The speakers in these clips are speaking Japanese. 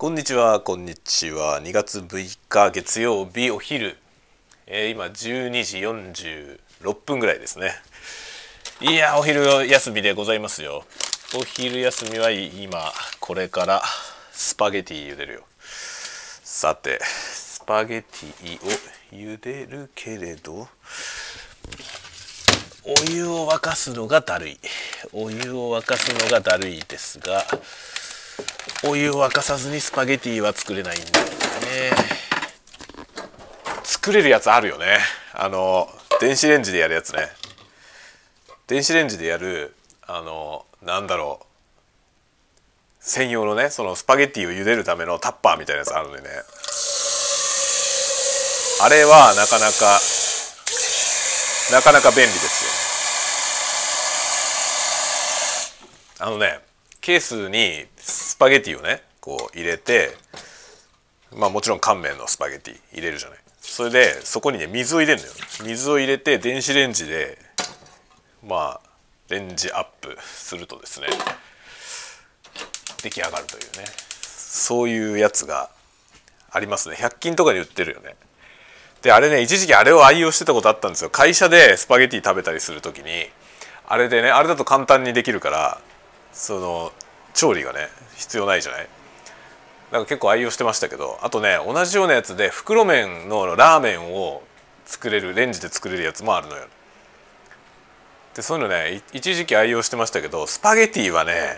こんにちは、こんにちは。2月6日月曜日お昼、えー今12時46分ぐらいですね。いや、お昼休みでございますよ。お昼休みは今これからスパゲティ茹でるよ。さて、スパゲティを茹でるけれど、お湯を沸かすのがだるい。お湯を沸かすのがだるいですが。お湯を沸かさずにスパゲティは作れないんだよね。作れるやつあるよね。あの電子レンジでやるやつね。電子レンジでやるあのなんだろう。専用のねそのスパゲティを茹でるためのタッパーみたいなやつあるんでね。あれはなかなかなかなか便利ですよ。あのねケースにパゲティをねこう入れてまあもちろん乾麺のスパゲティ入れるじゃない。それでそこにね水を入れるのよ。水を入れて電子レンジでまあレンジアップするとですね出来上がるというね。そういうやつがありますね。100均とかで売ってるよね。であれね一時期あれを愛用してたことあったんですよ。会社でスパゲティ食べたりする時にあれでねあれだと簡単にできるからその調理がね必要ないじゃない？なんか結構愛用してましたけどあとね同じようなやつで袋麺のラーメンを作れるレンジで作れるやつもあるのよ。でそういうのね一時期愛用してましたけどスパゲティはね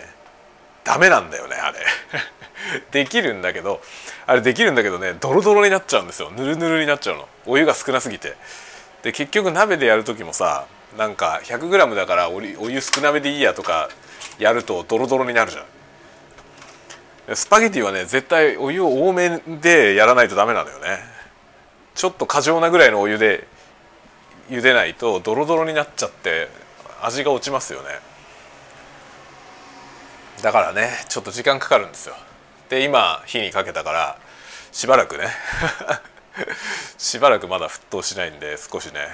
ダメなんだよねあれ。できるんだけどあれできるんだけどねドロドロになっちゃうんですよ。ぬるぬるになっちゃうの。お湯が少なすぎて。で結局鍋でやる時もさなんか 100g だからお湯少なめでいいやとかやるとドロドロになるじゃん。スパゲティはね絶対お湯を多めでやらないとダメなのよね。ちょっと過剰なぐらいのお湯で茹でないとドロドロになっちゃって味が落ちますよね。だからねちょっと時間かかるんですよ。で今火にかけたからしばらくね。しばらくまだ沸騰しないんで少しね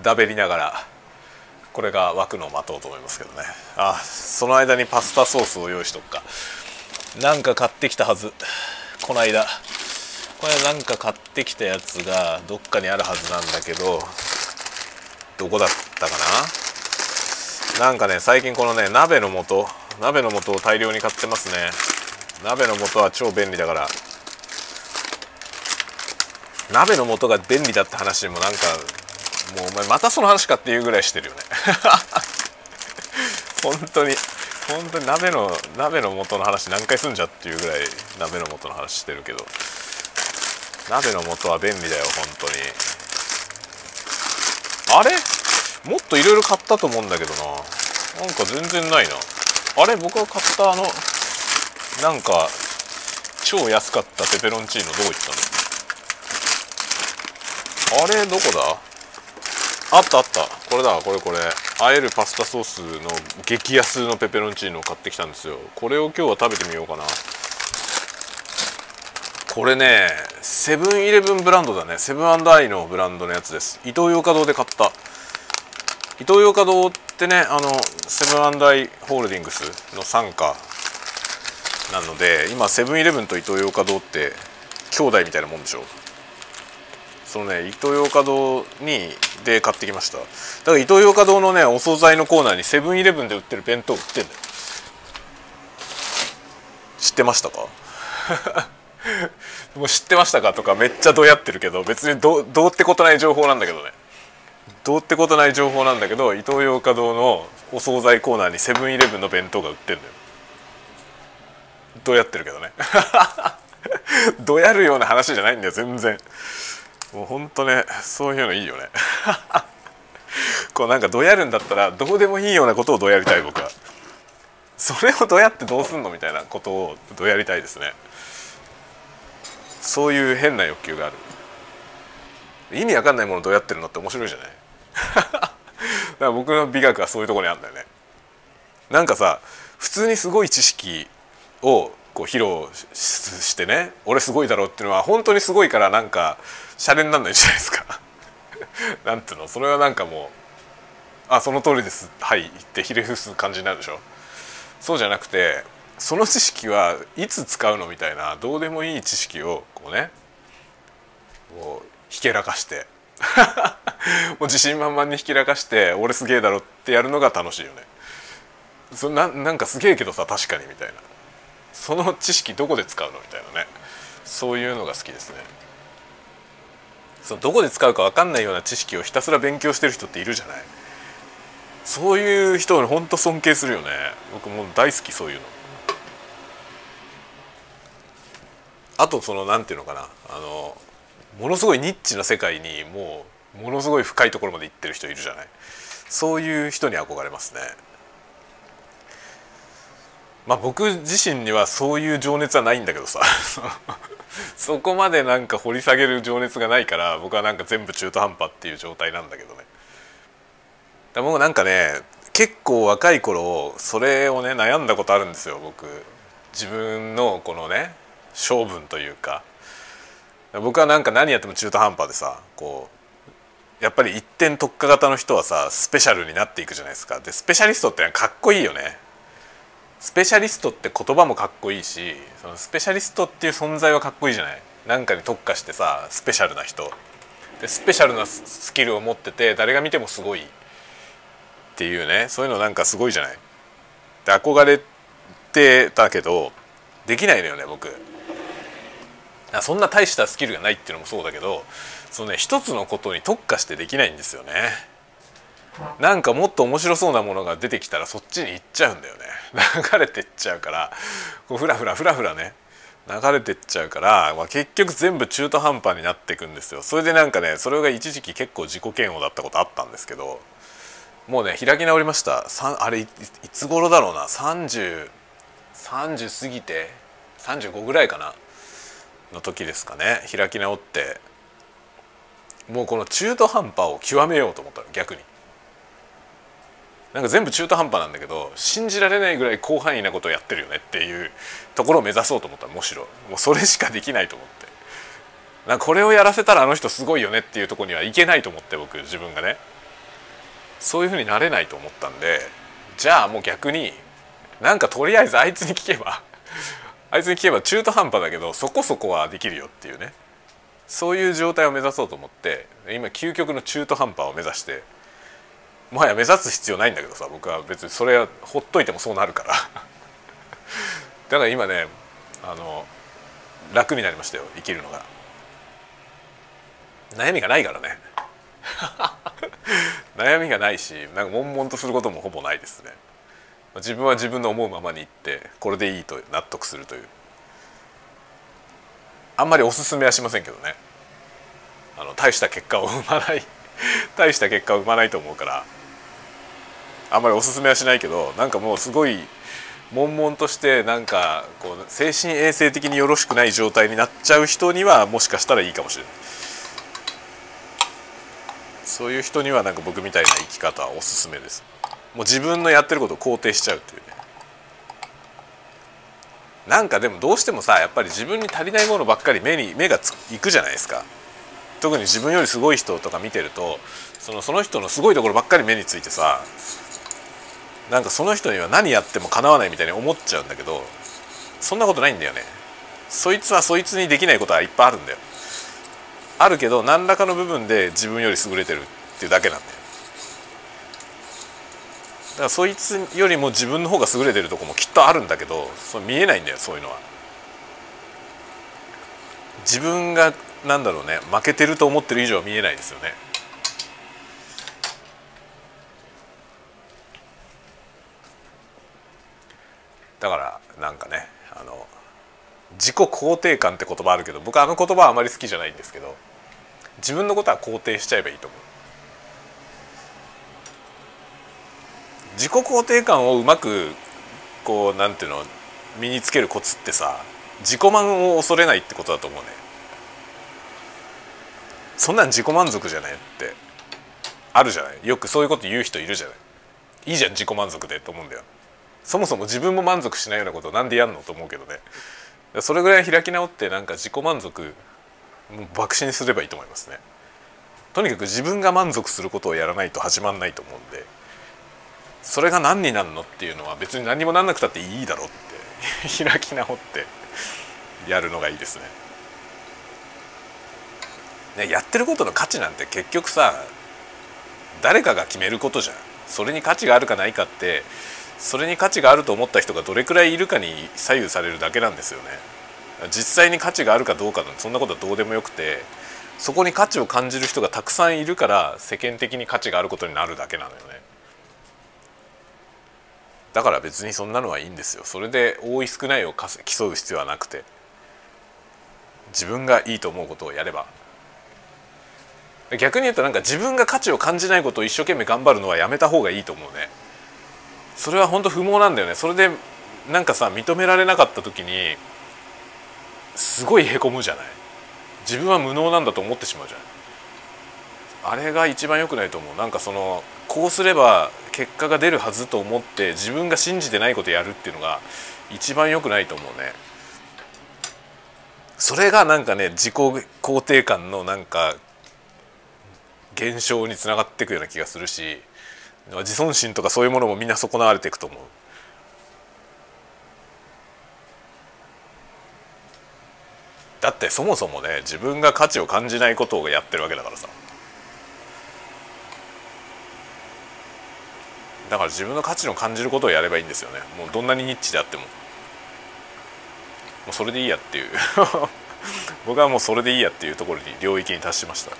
だべりながら。これが沸くのを待とうと思いますけどね。あその間にパスタソースを用意しとくか。なんか買ってきたはず。この間。これなんか買ってきたやつがどっかにあるはずなんだけどどこだったかな？なんかね最近このね鍋の素。鍋の素を大量に買ってますね。鍋の素は超便利だから。鍋の素が便利だって話もなんかもうお前またその話かっていうぐらいしてるよね。本当に本当に鍋の鍋の素の話何回すんじゃっていうぐらい鍋の素の話してるけど。鍋の素は便利だよ本当に。あれ？もっといろいろ買ったと思うんだけどな。なんか全然ないな。あれ？僕が買ったあのなんか超安かったペペロンチーノどこ行ったの？あれどこだ？あったあった。これだこれこれ。あえるパスタソースの激安のペペロンチーノを買ってきたんですよ。これを今日は食べてみようかな。これねセブンイレブンブランドだね。セブンアイのブランドのやつです。イトーヨーカドーで買った。イトーヨーカドーってねあのセブンアイホールディングスの傘下なので今セブンイレブンとイトーヨーカドーって兄弟みたいなもんでしょ。そのねイトーヨーカドーにで買ってきました。だからイトーヨーカドーのねお惣菜のコーナーにセブンイレブンで売ってる弁当売ってんだよ。知ってましたか？もう知ってましたかとかめっちゃどうやってるけど別にどどうってことない情報なんだけどね。どうってことない情報なんだけどイトーヨーカドーのお惣菜コーナーにセブンイレブンの弁当が売ってんだよ。どうやってるけどね。どやるような話じゃないんだよ全然。もうほんとねそういうのいいよね。こうなんかどうやるんだったらどうでもいいようなことをどうやりたい僕は。それをどうやってどうすんのみたいなことをどうやりたいですね。そういう変な欲求がある。意味わかんないものどうやってるのって面白いじゃない。だから僕の美学はそういうところにあるんだよね。なんかさ普通にすごい知識をこう披露してね俺すごいだろうっていうのは本当にすごいからなんかシャレになんないじゃないですか。なんていうの？それはなんかもう「あその通りです。はい」ってひれ伏す感じになるでしょ。そうじゃなくてその知識はいつ使うのみたいなどうでもいい知識をこうねこうひけらかして。もう自信満々にひけらかして俺すげえだろってやるのが楽しいよね。そななんかすげえけどさ確かにみたいな。その知識どこで使うのみたいなね。そういうのが好きですね。そのどこで使うか分かんないような知識をひたすら勉強してる人っているじゃない。そういう人を本当尊敬するよね。僕も大好きそういうの。あとそのなんていうのかな。あのものすごいニッチな世界にもうものすごい深いところまで行ってる人いるじゃない。そういう人に憧れますね。まあ僕自身にはそういう情熱はないんだけどさ。そこまでなんか掘り下げる情熱がないから僕はなんか全部中途半端っていう状態なんだけどね。だ僕なんかね結構若い頃それをね悩んだことあるんですよ僕。自分のこのね性分というか。僕はなんか何やっても中途半端でさこうやっぱり一点特化型の人はさスペシャルになっていくじゃないですか。でスペシャリストってかっこいいよね。スペシャリストって言葉もかっこいいしそのスペシャリストっていう存在はかっこいいじゃない？なんかに特化してさスペシャルな人。でスペシャルなスキルを持ってて誰が見てもすごいっていうね。そういうのなんかすごいじゃない？で憧れてたけどできないのよね僕。そんな大したスキルがないっていうのもそうだけどそのね一つのことに特化してできないんですよね。なんかもっと面白そうなものが出てきたらそっちに行っちゃうんだよね。流れてっちゃうから。こうフラフラフラフラね。流れてっちゃうから、まあ、結局全部中途半端になっていくんですよ。それでなんかねそれが一時期結構自己嫌悪だったことあったんですけどもうね開き直りました。あれいつ頃だろうな。3030 30過ぎて35ぐらいかな。の時ですかね。開き直ってもうこの中途半端を極めようと思ったの逆に。なんか全部中途半端なんだけど信じられないぐらい広範囲なことをやってるよねっていうところを目指そうと思ったむしろ。もうそれしかできないと思って。なんかこれをやらせたらあの人すごいよねっていうとこにはいけないと思って僕自分がね。そういうふうになれないと思ったんでじゃあもう逆になんかとりあえずあいつに聞けば あいつに聞けば中途半端だけどそこそこはできるよっていうね。そういう状態を目指そうと思って今究極の中途半端を目指してもはや目指す必要ないんだけどさ僕は別にそれはほっといてもそうなるから。だから今ねあの楽になりましたよ生きるのが。悩みがないからね。悩みがないしなんか悶々とすることもほぼないですね。自分は自分の思うままにいってこれでいいと納得するという。あんまりおすすめはしませんけどね。あの大した結果を生まない大した結果を生まないと思うからあんまりおすすめはしないけどなんかもうすごい悶々としてなんかこう精神衛生的によろしくない状態になっちゃう人にはもしかしたらいいかもしれない。そういう人にはなんか僕みたいな生き方はおすすめです。もう自分のやってることを肯定しちゃうっていうね。なんかでもどうしてもさやっぱり自分に足りないものばっかり目に目がついくじゃないですか。特に自分よりすごい人とか見てるとそのその人のすごいところばっかり目についてさなんかその人には何やってもかなわないみたいに思っちゃうんだけどそんなことないんだよね。そいつはそいつにできないことはいっぱいあるんだよ。あるけど何らかの部分で自分より優れてるっていうだけなんだよ。だからそいつよりも自分の方が優れてるとこもきっとあるんだけどそ見えないんだよそういうのは。自分がなんだろうね負けてると思ってる以上は見えないですよね。だからなんかねあの自己肯定感って言葉あるけど僕あの言葉はあまり好きじゃないんですけど自分のことは肯定しちゃえばいいと思う。自己肯定感をうまくこうなんていうの身につけるコツってさ自己満を恐れないってことだと思うね。そんなん自己満足じゃないってあるじゃない？よくそういうこと言う人いるじゃない？いいじゃん自己満足でと思うんだよ。そもそも自分も満足しないようなことなんでやんのと思うけどね。それぐらい開き直ってなんか自己満足もう爆心すればいいと思いますね。とにかく自分が満足することをやらないと始まんないと思うんで。それが何になるのっていうのは別に何にもなんなくたっていいだろうって。開き直ってやるのがいいですね。ねやってることの価値なんて結局さ誰かが決めることじゃん。それに価値があるかないかってそれに価値があると思った人がどれくらいいるかに左右されるだけなんですよね。実際に価値があるかどうかそんなことはどうでもよくてそこに価値を感じる人がたくさんいるから世間的に価値があることになるだけなのよね。だから別にそんなのはいいんですよ。それで多い少ないを競う必要はなくて自分がいいと思うことをやれば。逆に言うとなんか自分が価値を感じないことを一生懸命頑張るのはやめた方がいいと思うね。それは本当不毛なんだよね。それでなんかさ認められなかった時にすごいへこむじゃない。自分は無能なんだと思ってしまうじゃんあれが一番良くないと思う。なんかそのこうすれば結果が出るはずと思って自分が信じてないことやるっていうのが一番良くないと思うね。それがなんかね自己肯定感のなんか減少につながっていくような気がするし。自尊心とかそういうものもみんな損なわれていくと思う。だってそもそもね自分が価値を感じないことをやってるわけだからさ。だから自分の価値の感じることをやればいいんですよね。もうどんなにニッチであっても。もうそれでいいやっていう。僕はもうそれでいいやっていうところに領域に達しました。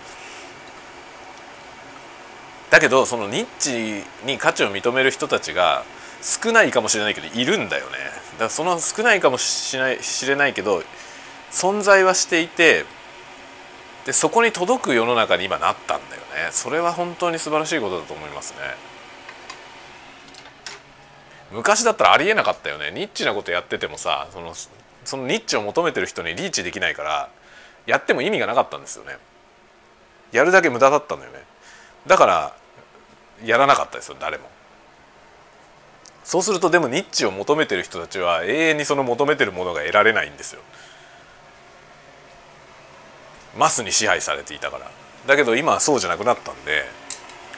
だけどそのニッチに価値を認める人たちが少ないかもしれないけどいるんだよね。だからその少ないかもしれない知れないけど存在はしていてでそこに届く世の中に今なったんだよね。それは本当に素晴らしいことだと思いますね。昔だったらありえなかったよね。ニッチなことやっててもさそのそのニッチを求めてる人にリーチできないからやっても意味がなかったんですよね。やるだけ無駄だったんだよね。だからやらなかったですよ誰も。そうするとでもニッチを求めてる人たちは永遠にその求めてるものが得られないんですよ。マスに支配されていたから。だけど今はそうじゃなくなったんで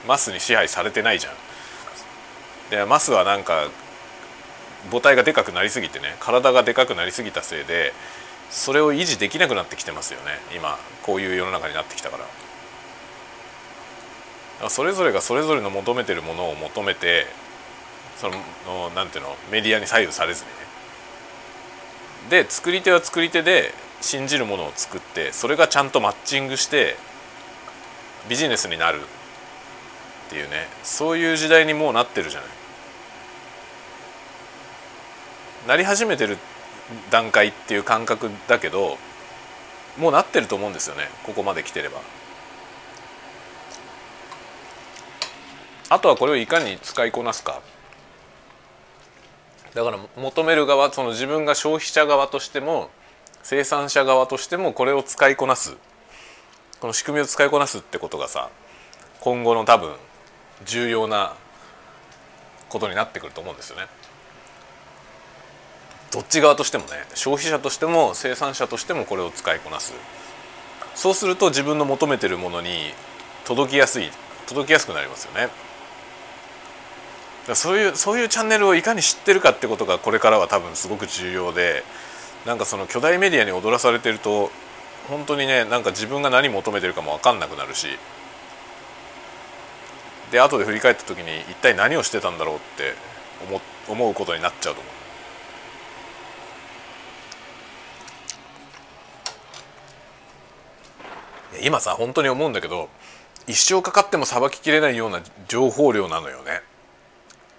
マスに支配されてないじゃん。でマスはなんか母体がでかくなりすぎてね体がでかくなりすぎたせいでそれを維持できなくなってきてますよね。今こういう世の中になってきたから。それぞれがそれぞれの求めてるものを求めてそのなんていうのメディアに左右されずにねで作り手は作り手で信じるものを作ってそれがちゃんとマッチングしてビジネスになるっていうねそういう時代にもうなってるじゃない。なり始めてる段階っていう感覚だけどもうなってると思うんですよねここまで来てれば。あとはこれをいかに使いこなすかだから求める側その自分が消費者側としても生産者側としてもこれを使いこなすこの仕組みを使いこなすってことがさ今後の多分重要なことになってくると思うんですよね。どっち側としてもね消費者としても生産者としてもこれを使いこなすそうすると自分の求めてるものに届きやすい届きやすくなりますよね。そういうそういうチャンネルをいかに知ってるかってことがこれからは多分すごく重要でなんかその巨大メディアに踊らされてると本当にねなんか自分が何求めてるかも分かんなくなるしで後で振り返った時に一体何をしてたんだろうって思思うことになっちゃうと思う。今さ本当に思うんだけど一生かかってもさばききれないような情報量なのよね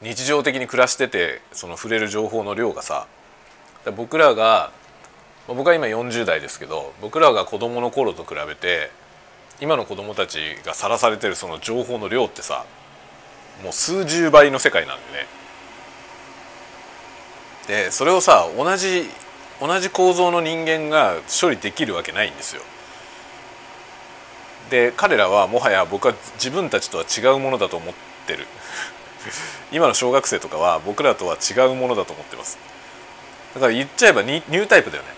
日常的に暮らしててその触れる情報の量がさ僕らが僕は今40代ですけど僕らが子どもの頃と比べて今の子どもたちがさらされてるその情報の量ってさもう数十倍の世界なんでねでそれをさ同じ同じ構造の人間が処理できるわけないんですよ。で彼らはもはや僕は自分たちとは違うものだと思ってる 今の小学生とかは僕らとは違うものだと思ってます。だから言っちゃえばニュータイプだよね。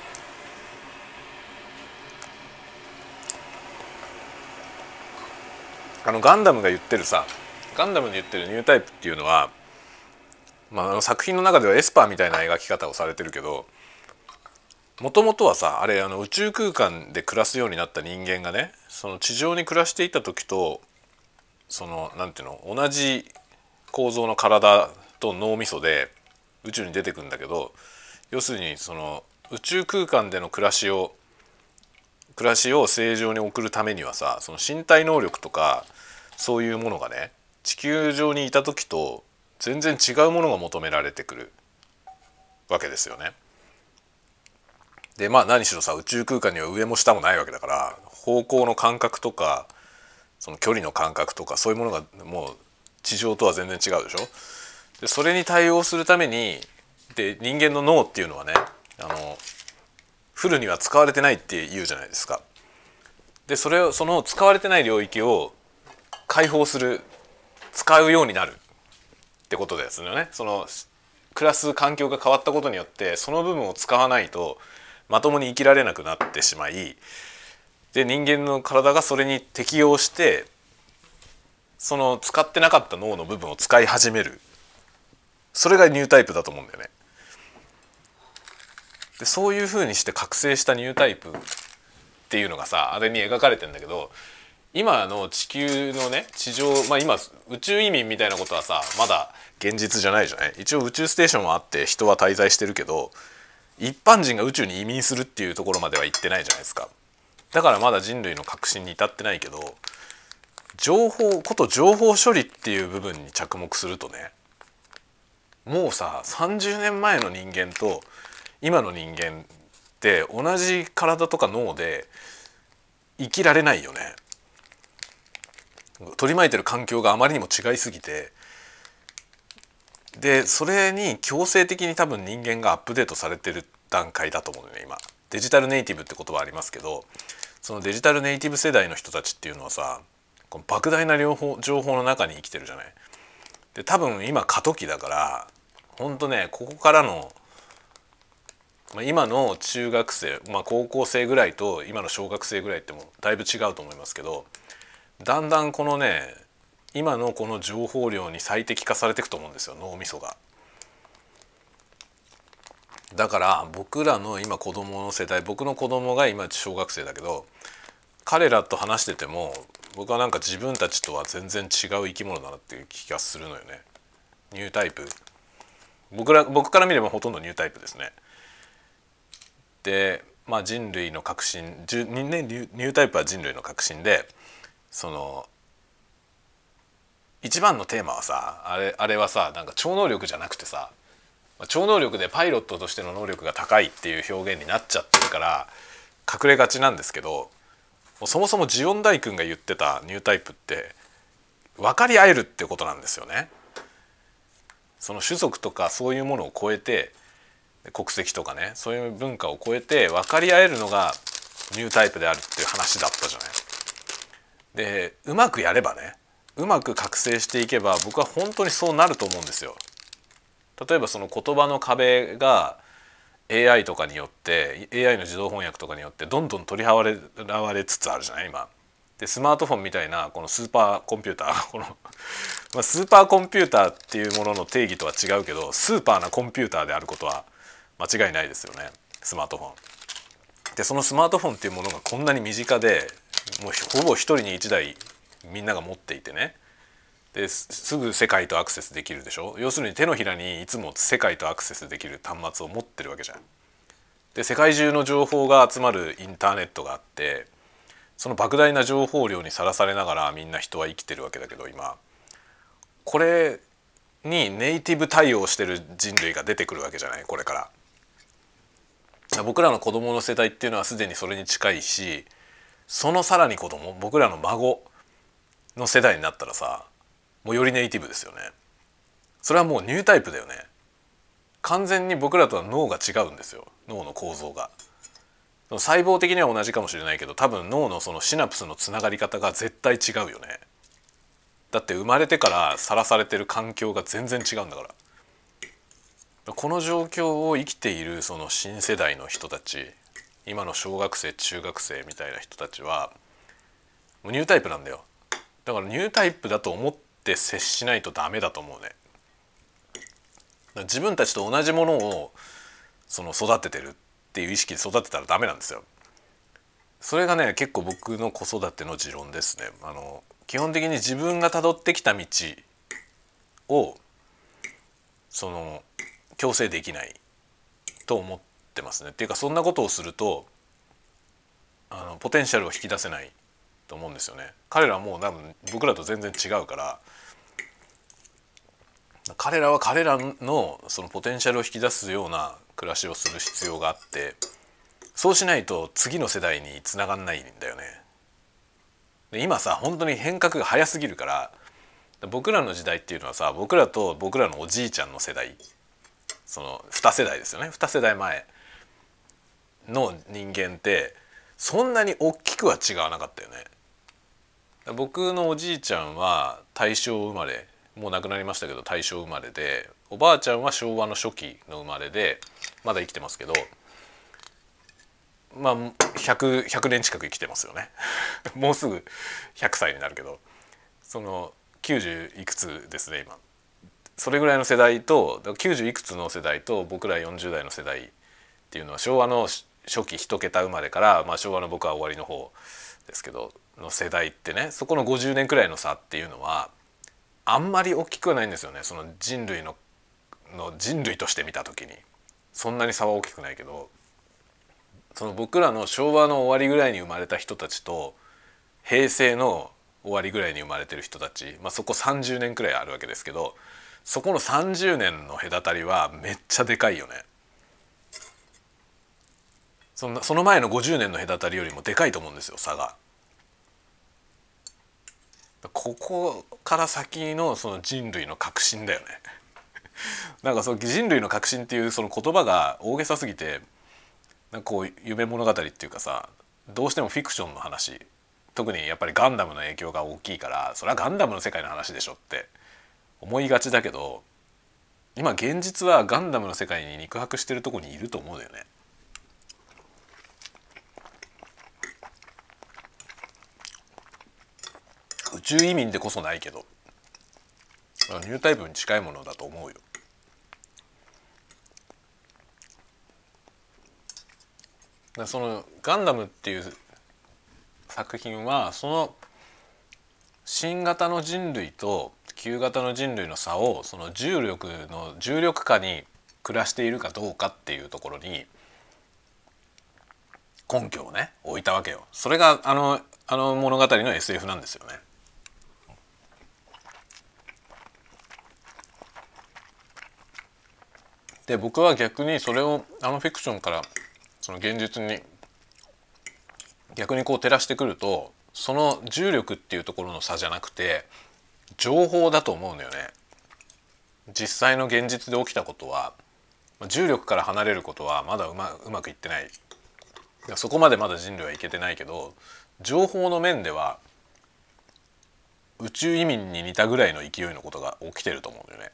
あのガンダムが言ってるさガンダムで言ってるニュータイプっていうのはまあ、あの作品の中ではエスパーみたいな描き方をされてるけどもともとはさあれあの宇宙空間で暮らすようになった人間がねその地上に暮らしていた時とそのなんていうの同じ構造の体と脳みそで宇宙に出てくんだけど要するにその宇宙空間での暮らしを暮らしを正常に送るためにはさその身体能力とかそういうものがね地球上にいた時と全然違うものが求められてくるわけですよね。でまあ何しろさ宇宙空間には上も下もないわけだから方向の感覚とかその距離の感覚とかそういうものがもう地上とは全然違うでしょ？でそれに対応するためにで人間の脳っていうのはねあのフルには使われてないって言うじゃないですか。でそれをその使われてない領域を解放する使うようになるってことですよね。その暮らす環境が変わったことによってその部分を使わないとまともに生きられなくなってしまいで人間の体がそれに適応してその使ってなかった脳の部分を使い始める。それがニュータイプだと思うんだよね。でそういうふうにして覚醒したニュータイプっていうのがさあれに描かれてんだけど今の地球のね地上まあ今宇宙移民みたいなことはさまだ現実じゃないじゃない？一応宇宙ステーションはあって人は滞在してるけど一般人が宇宙に移民するっていうところまでは行ってないじゃないですか。だからまだ人類の革新に至ってないけど情報こと情報処理っていう部分に着目するとねもうさ30年前の人間と今の人間って同じ体とか脳で生きられないよね。取り巻いてる環境があまりにも違いすぎて。でそれに強制的に多分人間がアップデートされてる段階だと思うね今。デジタルネイティブって言葉ありますけどそのデジタルネイティブ世代の人たちっていうのはさこの莫大な情報情報の中に生きてるじゃない。で多分今過渡期だからほんとねここからのまあ、今の中学生、まあ、高校生ぐらいと今の小学生ぐらいってもだいぶ違うと思いますけどだんだんこのね今のこの情報量に最適化されていくと思うんですよ脳みそが。だから僕らの今子供の世代僕の子供が今小学生だけど彼らと話してても僕はなんか自分たちとは全然違う生き物だなっていう気がするのよね。ニュータイプ僕ら僕から見ればほとんどニュータイプですね。で、まあ、人類の革新、ね、ニュータイプは人類の革新でその一番のテーマはさあれあれはさなんか超能力じゃなくてさ超能力でパイロットとしての能力が高いっていう表現になっちゃってるから隠れがちなんですけどそもそもジオン大君が言ってたニュータイプって分かり合えるってことなんですよね。その種族とかそういうものを超えて国籍とかねそういう文化を超えて分かり合えるのがニュータイプであるっていう話だったじゃない。でうまくやればねうまく覚醒していけば僕は本当にそうなると思うんですよ。例えばその言葉の壁が AI とかによって AI の自動翻訳とかによってどんどん取り払われつつあるじゃない？今。でスマートフォンみたいなこのスーパーコンピューター この、まあ、スーパーコンピューターっていうものの定義とは違うけどスーパーなコンピューターであることは間違いないですよねスマートフォン。でそのスマートフォンっていうものがこんなに身近でもうほぼ一人に一台みんなが持っていてねですぐ世界とアクセスできるでしょ？要するに手のひらにいつも世界とアクセスできる端末を持ってるわけじゃん。で世界中の情報が集まるインターネットがあってその莫大な情報量にさらされながらみんな人は生きてるわけだけど今これにネイティブ対応してる人類が出てくるわけじゃない？これから。僕らの子供の世代っていうのはすでにそれに近いしそのさらに子供僕らの孫の世代になったらさもうよりネイティブですよね。それはもうニュータイプだよね。完全に僕らとは脳が違うんですよ脳の構造が。細胞的には同じかもしれないけど多分脳のそのシナプスのつながり方が絶対違うよね。だって生まれてからさらされてる環境が全然違うんだから。この状況を生きているその新世代の人たち今の小学生中学生みたいな人たちはニュータイプなんだよだからニュータイプだと思って接しないとダメだと思うね自分たちと同じものをその育ててるっていう意識で育てたらダメなんですよ。それがね結構僕の子育ての持論ですね。あの基本的に自分が辿ってきた道をその強制できないと思ってますね。っていうかそんなことをするとあのポテンシャルを引き出せないと思うんですよね。彼らはもう多分僕らと全然違うから彼らは彼らのそのポテンシャルを引き出すような暮らしをする必要があってそうしないと次の世代につながんないんだよね。で今さ本当に変革が早すぎるから僕らの時代っていうのはさ僕らと僕らのおじいちゃんの世代その2世代ですよね2世代前の人間ってそんなに大きくは違わなかったよね。僕のおじいちゃんは大正生まれもう亡くなりましたけど大正生まれでおばあちゃんは昭和の初期の生まれでまだ生きてますけどまあ 100, 100年近く生きてますよね。もうすぐ100歳になるけどその90いくつですね今。それぐらいの世代と90いくつの世代と僕ら40代の世代っていうのは昭和の初期一桁生まれから、まあ、昭和の僕は終わりの方ですけどの世代ってねそこの50年くらいの差っていうのはあんまり大きくはないんですよねその人類のの人類として見た時にそんなに差は大きくないけどその僕らの昭和の終わりぐらいに生まれた人たちと平成の終わりぐらいに生まれてる人たち、まあ、そこ30年くらいあるわけですけどそこの30年の隔たりはめっちゃでかいよね。そのその前の50年の隔たりよりもでかいと思うんですよ差が。ここから先のその人類の革新だよね なんかそう人類の革新っていうその言葉が大げさすぎてなんかこう夢物語っていうかさどうしてもフィクションの話特にやっぱりガンダムの影響が大きいからそれはガンダムの世界の話でしょって思いがちだけど今現実はガンダムの世界に肉薄してるとこにいると思うんだよね。宇宙移民でこそないけどニュータイプに近いものだと思うよ。その「ガンダム」っていう作品はその新型の人類と旧型の人類の差をその重力の重力下に暮らしているかどうかっていうところに根拠をね置いたわけよ。それがあのあの物語の SF なんですよね。で僕は逆にそれをあのフィクションからその現実に逆にこう照らしてくるとその重力っていうところの差じゃなくて情報だと思うのよね。実際の現実で起きたことは重力から離れることはまだうまうまくいってないそこまでまだ人類はいけてないけど情報の面では宇宙移民に似たぐらいの勢いのことが起きてると思うのよね。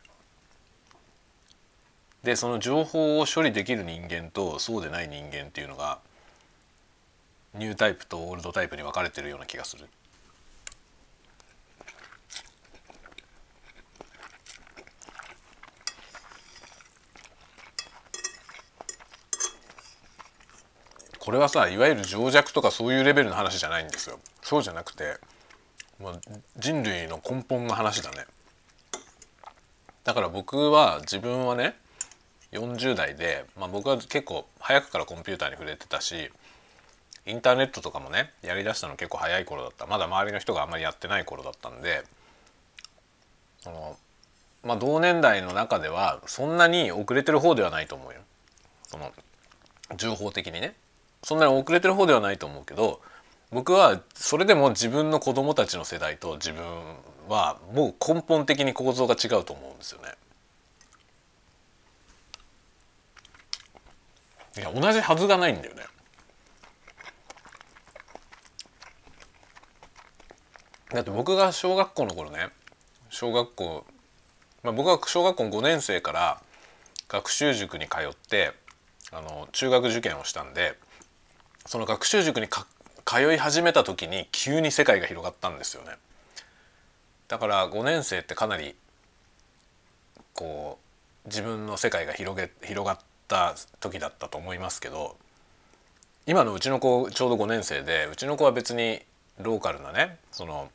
でその情報を処理できる人間とそうでない人間っていうのがニュータイプとオールドタイプに分かれてるような気がする。これはさいわゆる情弱とかそういうレベルの話じゃないんですよ。そうじゃなくて、まあ、人類の根本の話だね。だから僕は自分はね40代で、まあ、僕は結構早くからコンピューターに触れてたしインターネットとかもねやりだしたの結構早い頃だったまだ周りの人があんまりやってない頃だったんでその、まあ、同年代の中ではそんなに遅れてる方ではないと思うよ。その情報的にねそんなに遅れてる方ではないと思うけど僕はそれでも自分の子供たちの世代と自分はもう根本的に構造が違うと思うんですよね。いや同じはずがないんだよね。だって僕が小学校の頃ね小学校、まあ、僕は小学校5年生から学習塾に通ってあの中学受験をしたんでその学習塾に通い始めた時に急に世界が広がったんですよね。だから5年生ってかなりこう自分の世界が広げ広がった時だったと思いますけど今のうちの子ちょうど5年生でうちの子は別にローカルなねその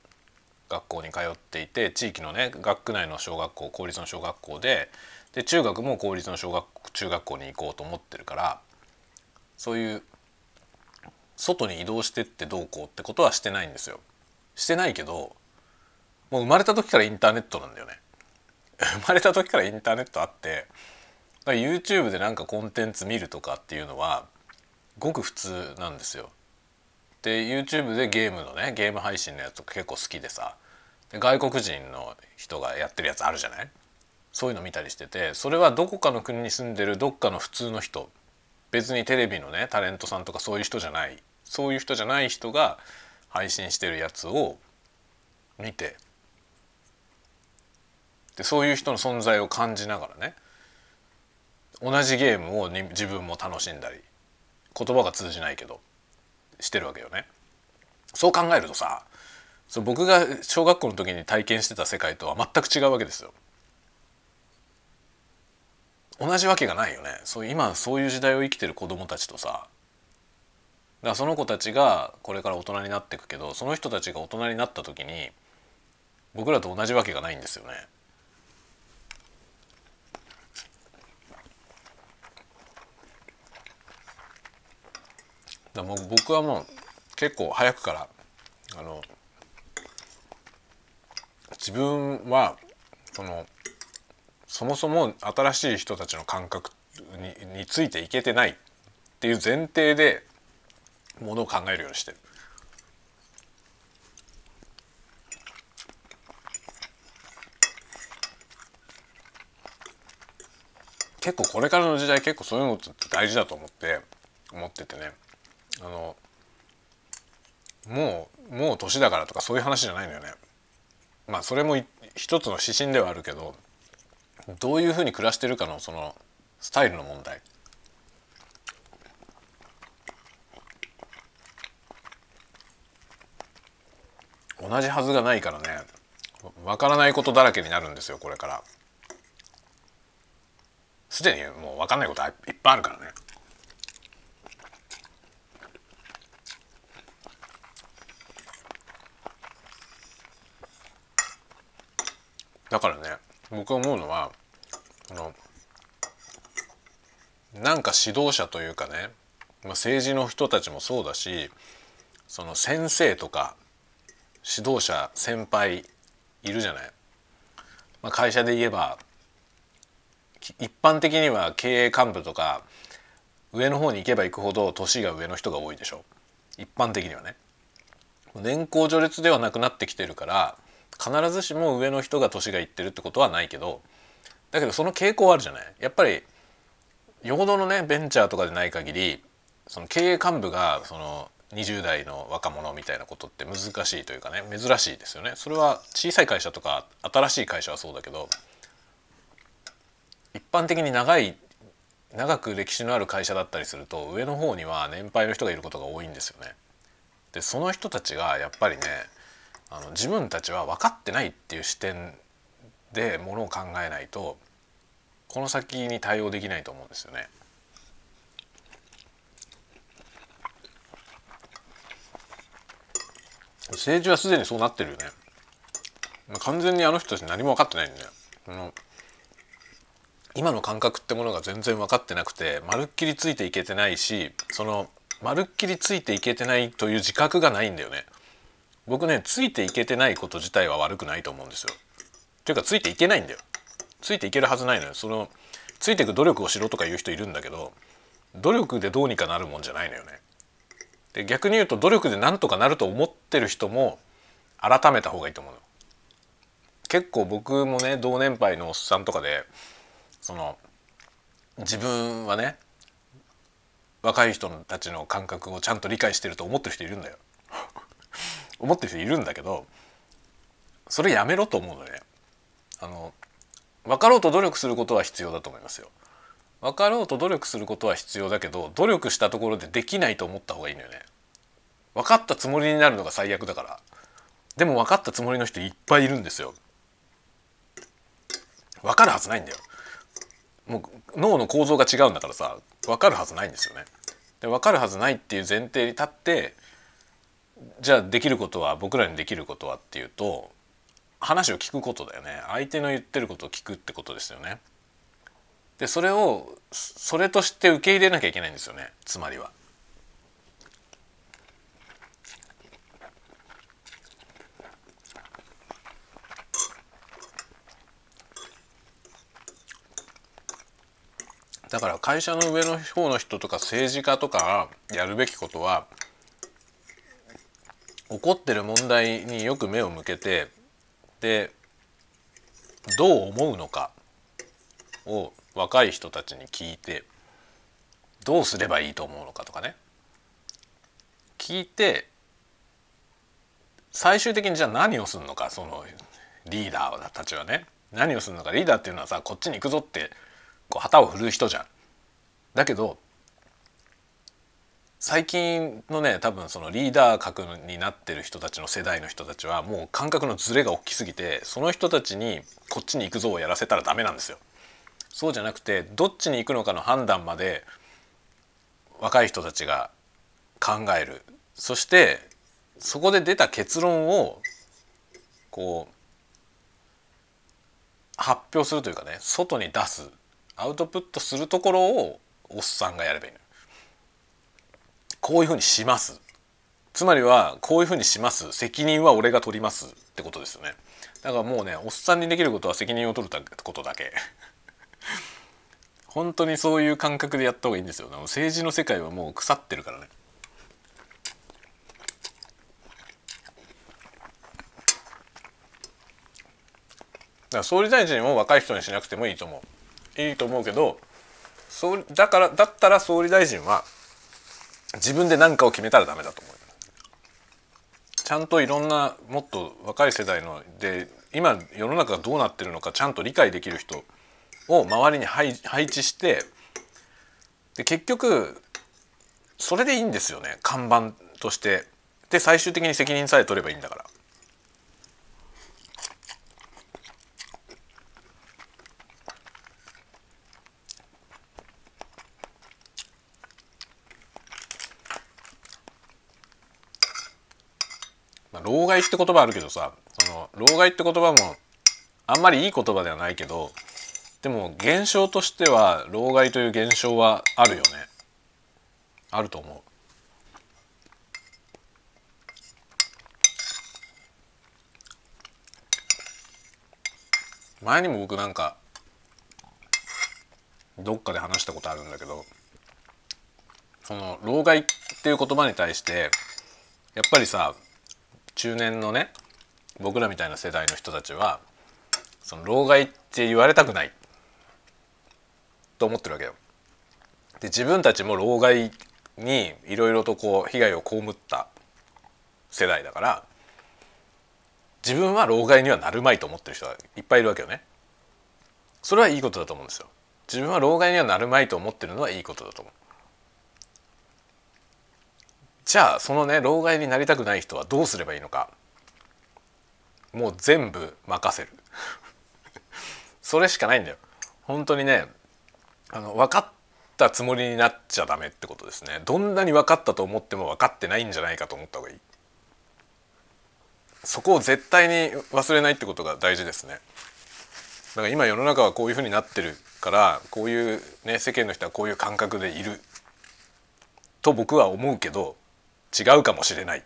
学校に通っていて地域のね学区内の小学校公立の小学校でで中学も公立の小学中学校に行こうと思ってるからそういう外に移動してってどうこうってことはしてないんですよ。してないけどもう生まれた時からインターネットなんだよね。生まれた時からインターネットあってだから YouTube でなんかコンテンツ見るとかっていうのはごく普通なんですよ。で YouTube でゲームのねゲーム配信のやつとか結構好きでさで外国人の人がやってるやつあるじゃない？そういうの見たりしててそれはどこかの国に住んでるどっかの普通の人別にテレビのねタレントさんとかそういう人じゃないそういう人じゃない人が配信してるやつを見てでそういう人の存在を感じながらね同じゲームを自分も楽しんだり言葉が通じないけどしてるわけよね。そう考えるとさそう僕が小学校の時に体験してた世界とは全く違うわけですよ。同じわけがないよねそう今そういう時代を生きてる子供たちとさだからその子たちがこれから大人になっていくけどその人たちが大人になった時に僕らと同じわけがないんですよね。だもう僕はもう結構早くからあの自分はそのそもそも新しい人たちの感覚にについていけてないっていう前提でものを考えるようにしてる。結構これからの時代結構そういうのって大事だと思って思っててねあのもうもう年だからとかそういう話じゃないのよね。まあそれも一つの指針ではあるけどどういうふうに暮らしてるかのそのスタイルの問題。同じはずがないからねわからないことだらけになるんですよこれからすでにもうわかんないこといっぱいあるからねだからね僕思うのはあのなんか指導者というかね、まあ、政治の人たちもそうだしその先生とか指導者先輩いるじゃない。まあ、会社で言えば一般的には経営幹部とか上の方に行けば行くほど年が上の人が多いでしょ一般的にはね。年功序列ではなくなってきてるから必ずしも上の人が年がいってるってことはないけどだけどその傾向はあるじゃない？やっぱりよほどのねベンチャーとかでない限りその経営幹部がその20代の若者みたいなことって難しいというかね珍しいですよねそれは小さい会社とか新しい会社はそうだけど一般的に長い長く歴史のある会社だったりすると上の方には年配の人がいることが多いんですよね。でその人たちがやっぱりねあの自分たちは分かってないっていう視点でものを考えないとこの先に対応できないと思うんですよね。政治はすでにそうなってるよね。完全にあの人たち何も分かってないんだよ。あの今の感覚ってものが全然分かってなくてまるっきりついていけてないしそのまるっきりついていけてないという自覚がないんだよね。僕ねついていけてないこと自体は悪くないと思うんですよ。というかついていけないんだよ。ついていけるはずないのよ。そのついていく努力をしろとか言う人いるんだけど努力でどうにかなるもんじゃないのよね。で逆に言うと努力でなんとかなると思ってる人も改めた方がいいと思うの。結構僕もね同年配のおっさんとかでその自分はね若い人たちの感覚をちゃんと理解してると思ってる人いるんだよ。思ってる人いるんだけどそれやめろと思うのね。あの分かろうと努力することは必要だと思いますよ。分かろうと努力することは必要だけど努力したところでできないと思った方がいいのよね。分かったつもりになるのが最悪だからでも分かったつもりの人いっぱいいるんですよ。分かるはずないんだよ。もう脳の構造が違うんだからさ分かるはずないんですよね。で分かるはずないっていう前提に立ってじゃあできることは僕らにできることはっていうと話を聞くことだよね相手の言ってることを聞くってことですよね。でそれをそれとして受け入れなきゃいけないんですよねつまりは。だから会社の上の方の人とか政治家とかやるべきことは起こってる問題によく目を向けてでどう思うのかを若い人たちに聞いてどうすればいいと思うのかとかね。聞いて最終的にじゃあ何をするのかそのリーダーたちはね。何をするのか。リーダーっていうのはさこっちに行くぞってこう旗を振る人じゃん。だけど最近のね多分そのリーダー格になってる人たちの世代の人たちはもう感覚のズレが大きすぎてその人たちにこっちに行くぞをやらせたらダメなんですよ。そうじゃなくてどっちに行くのかの判断まで若い人たちが考える。そしてそこで出た結論をこう発表するというかね外に出す。アウトプットするところをおっさんがやればいいのこういうふうにします。つまりはこういうふうにします。責任は俺が取りますってことですよね。だからもうねおっさんにできることは責任を取ることだけ。本当にそういう感覚でやった方がいいんですよ政治の世界はもう腐ってるからね。だから総理大臣を若い人にしなくてもいいと思う。いいと思うけどそうだからだったら総理大臣は自分で何かを決めたらダメだと思う。ちゃんといろんなもっと若い世代ので今世の中がどうなってるのかちゃんと理解できる人を周りに配置してで結局それでいいんですよね。看板として。で最終的に責任さえ取ればいいんだから。老害って言葉あるけどさその老害って言葉もあんまりいい言葉ではないけどでも現象としては老害という現象はあるよねあると思う。前にも僕なんかどっかで話したことあるんだけどその老害っていう言葉に対してやっぱりさ中年のね僕らみたいな世代の人たちはその老害って言われたくないと思ってるわけよ。で自分たちも老害にいろいろとこう被害を被った世代だから自分は老害にはなるまいと思ってる人がいっぱいいるわけよね。それはいいことだと思うんですよ。自分は老害にはなるまいと思ってるのはいいことだと思う。じゃあそのね老害になりたくない人はどうすればいいのか。もう全部任せる。それしかないんだよ。本当にねあの分かったつもりになっちゃダメってことですね。どんなに分かったと思っても分かってないんじゃないかと思った方がいい。そこを絶対に忘れないってことが大事ですね。だから今世の中はこういうふうになってるからこういうね世間の人はこういう感覚でいると僕は思うけど違うかもしれない。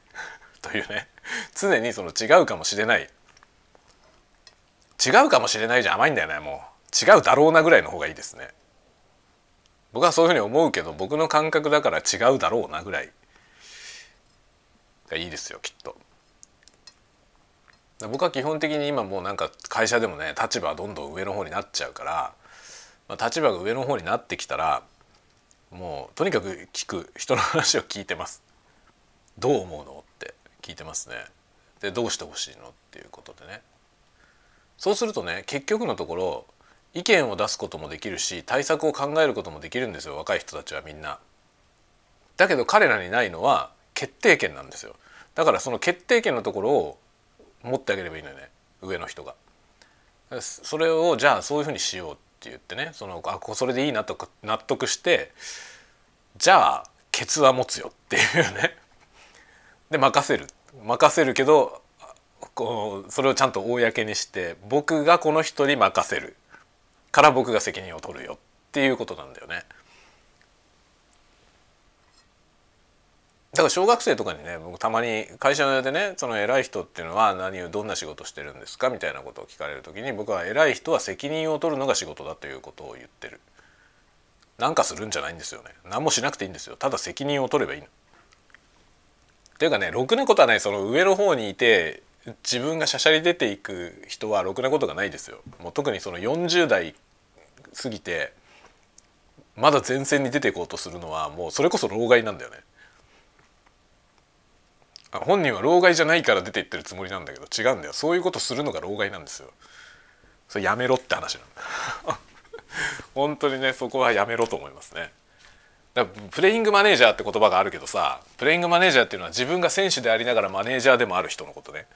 というね。常にその違うかもしれない。違うかもしれないじゃ甘いんだよねもう。違うだろうなぐらいの方がいいですね。僕はそういうふうに思うけど僕の感覚だから違うだろうなぐらい。がいいですよきっと。僕は基本的に今もうなんか会社でもね立場はどんどん上の方になっちゃうから、まあ、立場が上の方になってきたらもうとにかく聞く人の話を聞いてます。どう思うのって聞いてますね。でどうしてほしいのっていうことでね。そうするとね結局のところ意見を出すこともできるし対策を考えることもできるんですよ若い人たちはみんな。だけど彼らにないのは決定権なんですよ。だからその決定権のところを持ってあげればいいのよね上の人が。それをじゃあそういうふうにしようって言ってねそのあそれでいいなとか納得してじゃあケツは持つよっていうねで任せる任せるけどこうそれをちゃんと公にして僕がこの人に任せるから僕が責任を取るよっていうことなんだよね。だから小学生とかにね僕たまに会社でねその偉い人っていうのは何をどんな仕事してるんですか？みたいなことを聞かれる時に僕は偉い人は責任を取るのが仕事だということを言ってる。なんかするんじゃないんですよね。何もしなくていいんですよ。ただ責任を取ればいいの。ていうかねろくなことはないその上の方にいて自分がしゃしゃり出ていく人はろくなことがないですよ。もう特にその40代過ぎてまだ前線に出ていこうとするのはもうそれこそ老害なんだよね。本人は老害じゃないから出ていってるつもりなんだけど違うんだよそういうことするのが老害なんですよそれやめろって話なんだ 本当にねそこはやめろと思いますねだプレイングマネージャーって言葉があるけどさプレイングマネージャーっていうのは自分が選手でありながらマネージャーでもある人のことね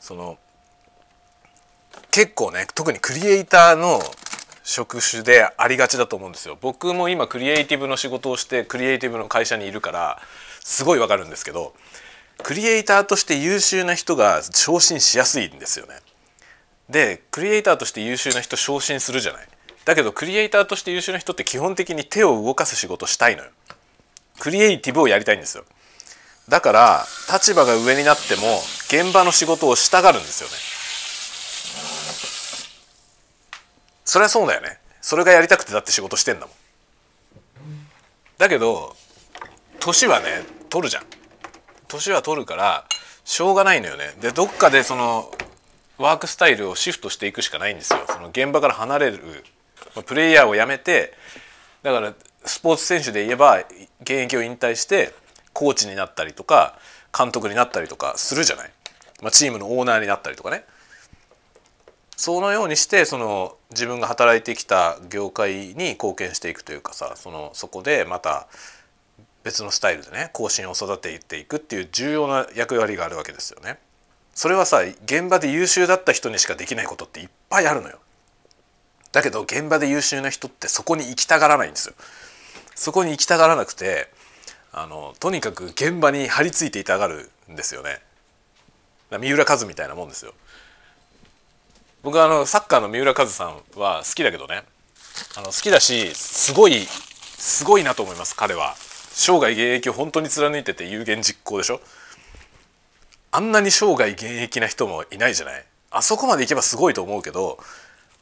その結構ね特にクリエイターの職種でありがちだと思うんですよ僕も今クリエイティブの仕事をしてクリエイティブの会社にいるからすごいわかるんですけどクリエイターとして優秀な人が昇進しやすいんですよね。でクリエイターとして優秀な人昇進するじゃない。だけどクリエイターとして優秀な人って基本的に手を動かす仕事したいのよ。クリエイティブをやりたいんですよ。だから立場が上になっても現場の仕事をしたがるんですよね。それはそうだよね。それがやりたくてだって仕事してんだもん。だけど年はね取るじゃん。年は取るからしょうがないのよねでどっかでそのワークスタイルをシフトしていくしかないんですよその現場から離れるプレイヤーをやめてだからスポーツ選手で言えば現役を引退してコーチになったりとか監督になったりとかするじゃない、まあ、チームのオーナーになったりとかねそのようにしてその自分が働いてきた業界に貢献していくというかさそのそこでまた別のスタイルでね後進を育てていくっていう重要な役割があるわけですよね。それはさ現場で優秀だった人にしかできないことっていっぱいあるのよ。だけど現場で優秀な人ってそこに行きたがらないんですよ。そこに行きたがらなくてあのとにかく現場に張り付いていたがるんですよね。三浦和みたいなもんですよ。僕はあのサッカーの三浦和さんは好きだけどねあの好きだしすごいすごいなと思います彼は。生涯現役を本当に貫いてて有言実行でしょあんなに生涯現役な人もいないじゃないあそこまでいけばすごいと思うけど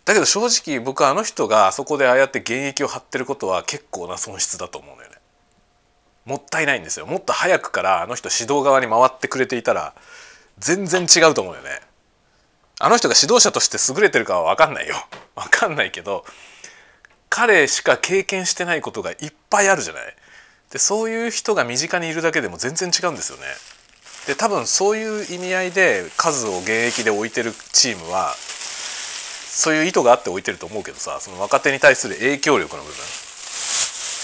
だけど正直僕はあの人があそこでああやって現役を張ってることは結構な損失だと思うのよね。もったいないんですよ。もっと早くからあの人指導側に回ってくれていたら全然違うと思うよね。あの人が指導者として優れてるかは分かんないよ。分かんないけど彼しか経験してないことがいっぱいあるじゃない。でそういう人が身近にいるだけでも全然違うんですよね。で多分そういう意味合いで数を現役で置いてるチームはそういう意図があって置いてると思うけどさその若手に対する影響力の部分。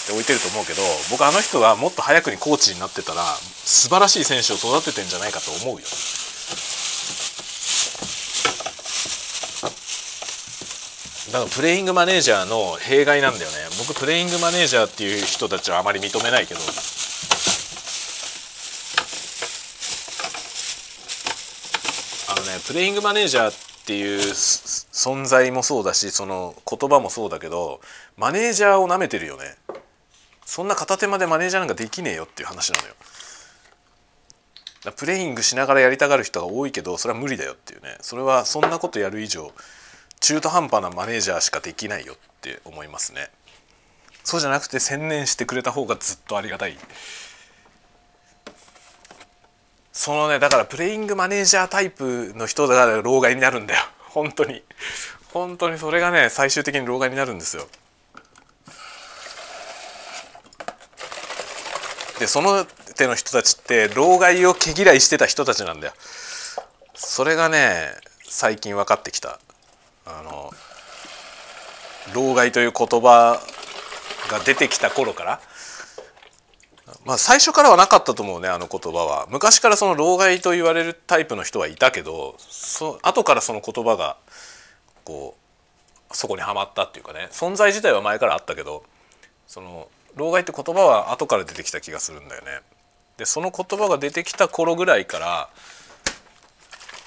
で置いてると思うけど僕あの人がもっと早くにコーチになってたら素晴らしい選手を育ててんじゃないかと思うよ。だからプレイングマネージャーの弊害なんだよね。僕プレイングマネージャーっていう人たちはあまり認めないけど。あのねプレイングマネージャーっていう存在もそうだしその言葉もそうだけどマネージャーをなめてるよね。そんな片手間でマネージャーなんかできねえよっていう話なのよ。プレイングしながらやりたがる人が多いけどそれは無理だよっていうね。それはそんなことやる以上中途半端なマネージャーしかできないよって思いますね。そうじゃなくて専念してくれた方がずっとありがたい。そのねだからプレイングマネージャータイプの人が老害になるんだよ。本当に。本当にそれがね最終的に老害になるんですよ。でその手の人たちって老害を毛嫌いしてた人たちなんだよ。それがね最近分かってきた。あの老害という言葉が出てきた頃からまあ最初からはなかったと思うねあの言葉は。昔からその老害と言われるタイプの人はいたけどそ後からその言葉がこうそこにはまったっていうかね。存在自体は前からあったけどその老害って言葉は後から出てきた気がするんだよね。でその言葉が出てきた頃ぐらいから、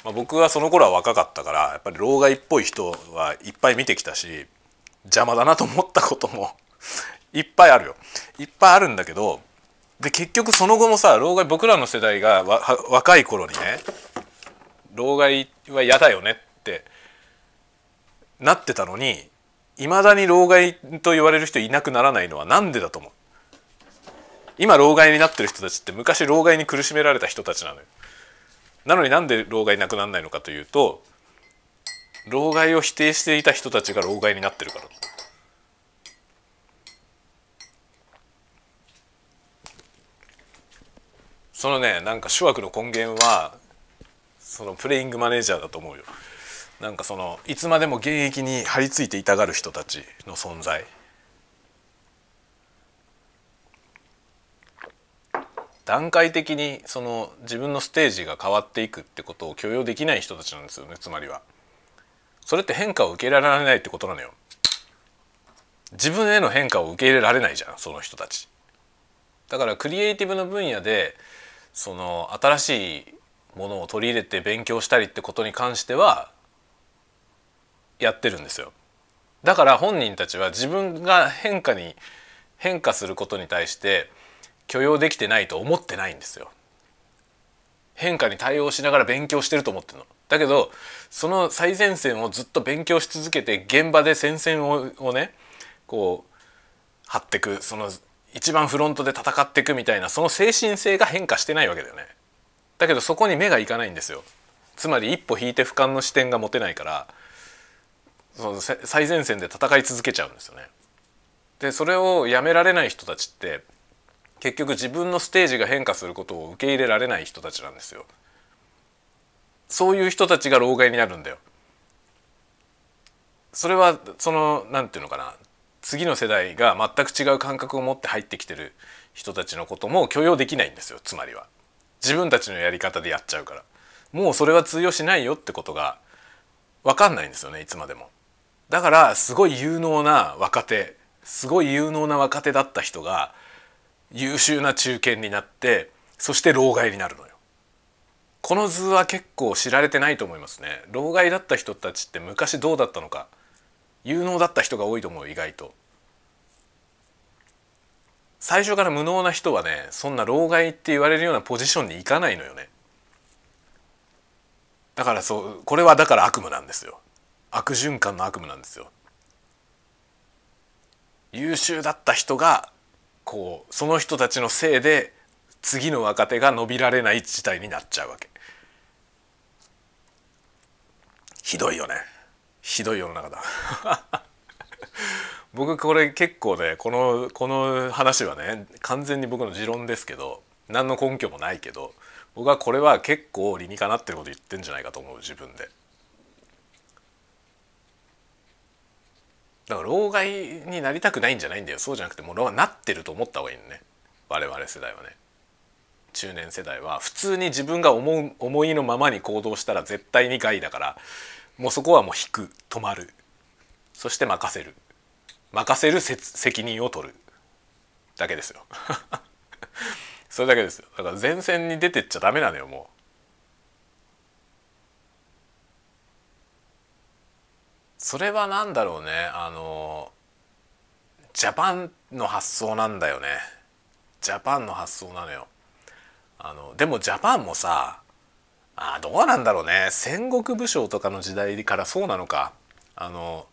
まあ、僕はその頃は若かったからやっぱり老害っぽい人はいっぱい見てきたし邪魔だなと思ったことも いっぱいあるよ。いっぱいあるんだけどで結局その後もさ老害僕らの世代が若い頃にね老害は嫌だよねってなってたのにいまだに老害と言われる人いなくならないのは何でだと思う？今老害になってる人たちって昔老害に苦しめられた人たちなのよ。なのになんで老害なくならないのかというと老害を否定していた人たちが老害になってるから。そのねなんか諸悪の根源はそのプレイングマネージャーだと思うよなんかそのいつまでも現役に張り付いていたがる人たちの存在段階的にその自分のステージが変わっていくってことを許容できない人たちなんですよねつまりは。それって変化を受け入れられないってことなのよ。自分への変化を受け入れられないじゃんその人たち。だからクリエイティブの分野でその新しいものを取り入れて勉強したりってことに関してはやってるんですよ。だから本人たちは自分が変化に変化することに対して許容できてないと思ってないんですよ。変化に対応しながら勉強してると思ってるの。だけどその最前線をずっと勉強し続けて現場で戦線をねこう張ってくその一番フロントで戦っていくみたいなその精神性が変化してないわけだよね。だけどそこに目がいかないんですよ。つまり一歩引いて俯瞰の視点が持てないからその最前線で戦い続けちゃうんですよね。でそれをやめられない人たちって結局自分のステージが変化することを受け入れられない人たちなんですよ。そういう人たちが老害になるんだよ。それはその何て言うのかな次の世代が全く違う感覚を持って入ってきてる人たちのことも許容できないんですよつまりは。自分たちのやり方でやっちゃうからもうそれは通用しないよってことが分かんないんですよねいつまでも。だからすごい有能な若手すごい有能な若手だった人が優秀な中堅になってそして老害になるのよ。この図は結構知られてないと思いますね。老害だった人たちって昔どうだったのか有能だった人が多いと思う意外と。最初から無能な人はねそんな老害って言われるようなポジションに行かないのよね。だからそうこれはだから悪夢なんですよ。悪循環の悪夢なんですよ。優秀だった人がこうその人たちのせいで次の若手が伸びられない事態になっちゃうわけ。ひどいよね。ひどい世の中だ。僕これ結構ねこのこの話はね完全に僕の持論ですけど何の根拠もないけど僕はこれは結構理にかなってること言ってんじゃないかと思う自分で。だから老害になりたくないんじゃないんだよそうじゃなくてもうなってると思った方がいいのね我々世代はね中年世代は普通に自分が思う思いのままに行動したら絶対に害だからもうそこはもう引く止まる。そして任せる。任せる責任を取る。だけですよ。それだけですよ。だから前線に出てっちゃダメなのよもう。それは何だろうね。あのジャパンの発想なんだよね。ジャパンの発想なのよ。あのでもジャパンもさあどうなんだろうね。戦国武将とかの時代からそうなのか。あの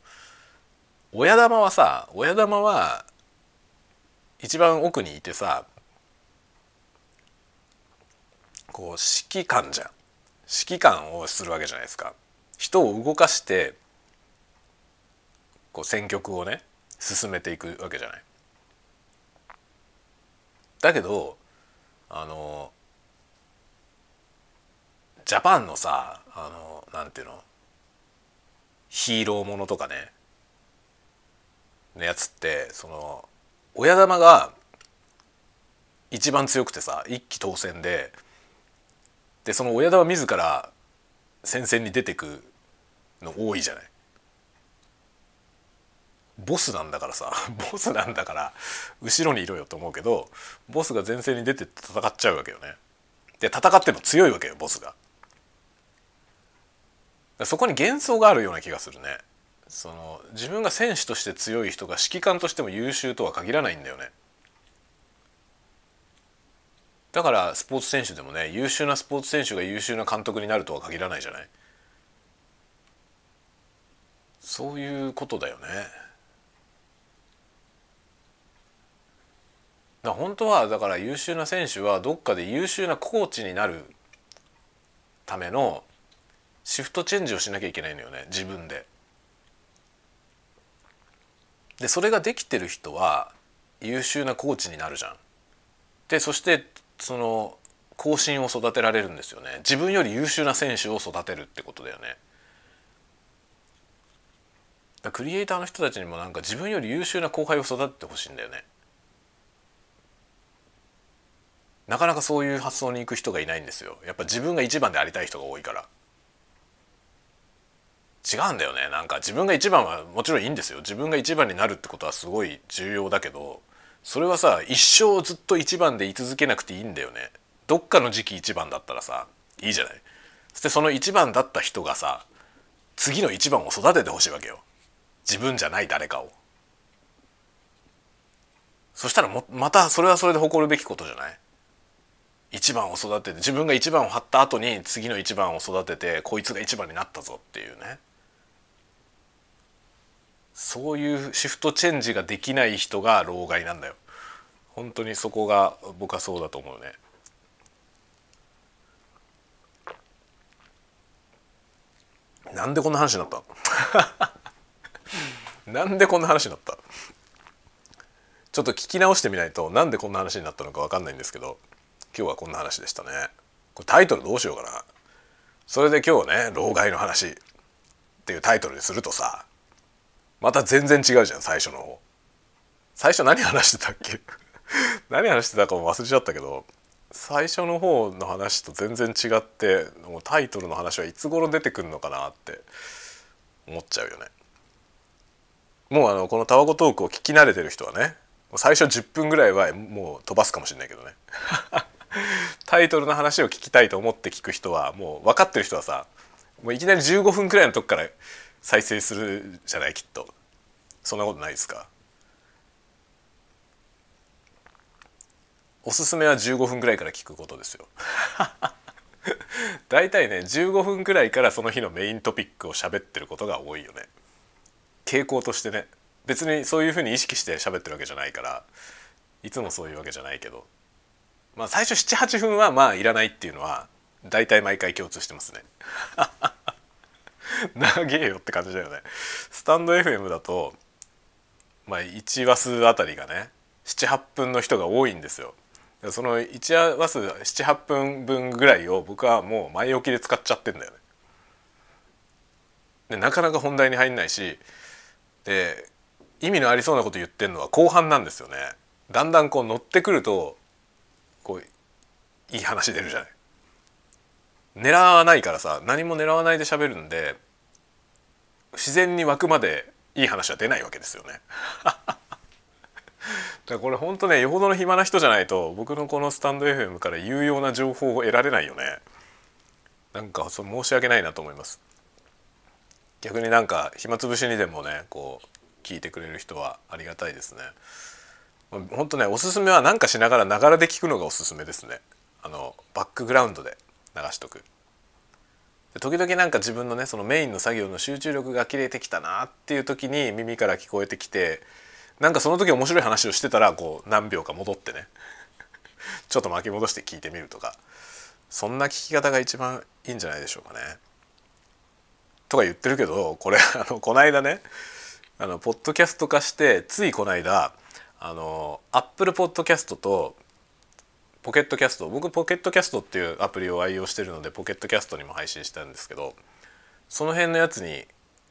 親玉はさ親玉は一番奥にいてさこう指揮官じゃん。指揮官をするわけじゃないですか。人を動かしてこう選曲をね進めていくわけじゃない。だけどあのジャパンのさあのなんていうの？ヒーローものとかねのやつってその親玉が一番強くてさ一騎当選ででその親玉自ら戦線に出てくの多いじゃない。ボスなんだからさ ボスなんだから後ろにいろよと思うけどボスが前線に出て戦っちゃうわけよね。で戦っても強いわけよボスが。そこに幻想があるような気がするね。その自分が選手として強い人が指揮官としても優秀とは限らないんだよね。だからスポーツ選手でもね優秀なスポーツ選手が優秀な監督になるとは限らないじゃないそういうことだよねだ本当はだから優秀な選手はどっかで優秀なコーチになるためのシフトチェンジをしなきゃいけないのよね自分で。でそれができてる人は優秀なコーチになるじゃん。でそしてその後進を育てられるんですよね。自分より優秀な選手を育てるってことだよね。クリエイターの人たちにもなんか自分より優秀な後輩を育ててほしいんだよね。なかなかそういう発想に行く人がいないんですよ。やっぱ自分が一番でありたい人が多いから。違うんだよね。なんか自分が一番はもちろんいいんですよ。自分が一番になるってことはすごい重要だけどそれはさ一生ずっと一番で居続けなくていいんだよね。どっかの時期一番だったらさいいじゃない。そしてその一番だった人がさ次の一番を育ててほしいわけよ。自分じゃない誰かを。そしたらもまたそれはそれで誇るべきことじゃない？一番を育てて自分が一番を張った後に次の一番を育ててこいつが一番になったぞっていうね。そういうシフトチェンジができない人が老害なんだよ。本当にそこが僕はそうだと思うね。なんでこんな話になった？なんでこんな話になった？ちょっと聞き直してみないとなんでこんな話になったのか分かんないんですけど今日はこんな話でしたね。これタイトルどうしようかな。それで今日ね「老害の話」っていうタイトルにするとさまた全然違うじゃん最初の方。最初何話してたっけ？何話してたかも忘れちゃったけど最初の方の話と全然違ってもうタイトルの話はいつ頃出てくるのかなって思っちゃうよね。もうあのこのタワゴトークを聞き慣れてる人はね最初10分ぐらいはもう飛ばすかもしれないけどね。タイトルの話を聞きたいと思って聞く人はもう分かってる人はさもういきなり15分くらいのとこから再生するじゃないきっと。そんなことないですか？おすすめは15分ぐらいから聞くことですよ。だいたいね15分くらいからその日のメイントピックを喋ってることが多いよね。傾向としてね。別にそういうふうに意識して喋ってるわけじゃないからいつもそういうわけじゃないけど。まあ最初78分はまあいらないっていうのは大体毎回共通してますね。長えよって感じだよね。スタンド FM だとまあ1話数あたりがね78分の人が多いんですよ。その1話数78分分ぐらいを僕はもう前置きで使っちゃってんだよね。でなかなか本題に入んないしで意味のありそうなこと言ってんのは後半なんですよね。だんだんこう乗ってくるとこういい話出るじゃない。狙わないからさ何も狙わないで喋るんで自然に湧くまでいい話は出ないわけですよね。だからこれ本当ねよほどの暇な人じゃないと僕のこのスタンド FM から有用な情報を得られないよね。なんかそ申し訳ないなと思います。逆になんか暇つぶしにでもねこう聞いてくれる人はありがたいですね。本当ねおすすめは何かしながらながらで聞くのがおすすめですね。あのバックグラウンドで流しとく。時々なんか自分のねそのメインの作業の集中力が切れてきたなっていう時に耳から聞こえてきてなんかその時面白い話をしてたらこう何秒か戻ってね ちょっと巻き戻して聞いてみるとかそんな聞き方が一番いいんじゃないでしょうかね。とか言ってるけどこれあのこの間ねあのポッドキャスト化してついこの間あのアップルポッドキャストとポケットキャスト僕ポケットキャストっていうアプリを愛用してるのでポケットキャストにも配信したんですけどその辺のやつに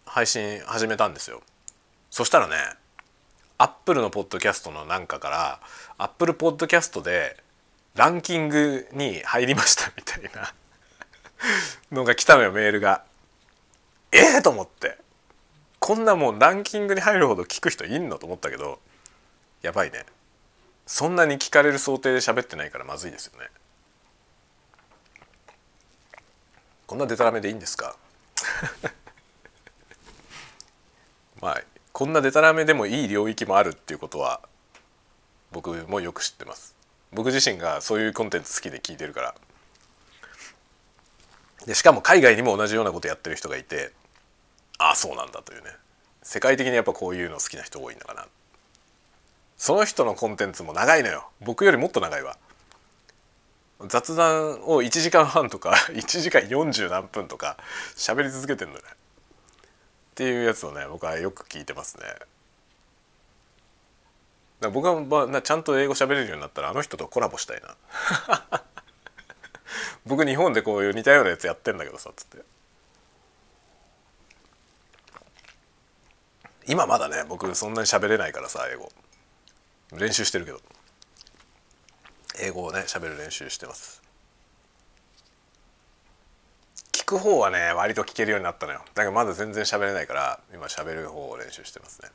配信始めたんですよ。そしたらねアップルのポッドキャストのなんかからアップルポッドキャストでランキングに入りました みたいなのが来たのよメールが。ええー、と思って。こんなもうランキングに入るほど聞く人いんのと思ったけどやばいね。そんなに聞かれる想定で喋ってないからまずいですよね。こんなデタラメでいいんですか？まあこんなデタラメでもいい領域もあるっていうことは僕もよく知ってます。僕自身がそういうコンテンツ好きで聞いてるから。でしかも海外にも同じようなことやってる人がいてああそうなんだというね。世界的にやっぱこういうの好きな人多いんだかな。その人のコンテンツも長いのよ。僕よりもっと長いわ。雑談を1時間半とか 1時間40何分とか喋り続けてんのね。っていうやつをね僕はよく聞いてますね。僕は、まあ、ちゃんと英語喋れるようになったらあの人とコラボしたいな。僕日本でこういう似たようなやつやってんだけどさっつって。今まだね僕そんなに喋れないからさ英語。練習してるけど。英語をね喋る練習してます。聞く方はね割と聞けるようになったのよ。だけどまだ全然喋れないから今喋る方を練習してますね。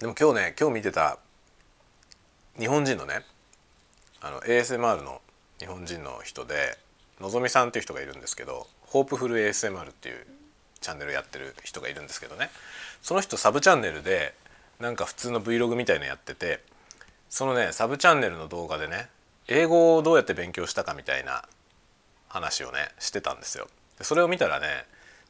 でも今日ね今日見てた日本人のねあの ASMR の日本人の人でのぞみさんっていう人がいるんですけどホープフル ASMR っていうチャンネルやってる人がいるんですけどねその人サブチャンネルでなんか普通の Vlog みたいのやっててそのねサブチャンネルの動画でね英語をどうやって勉強したかみたいな話をねしてたんですよ。それを見たらね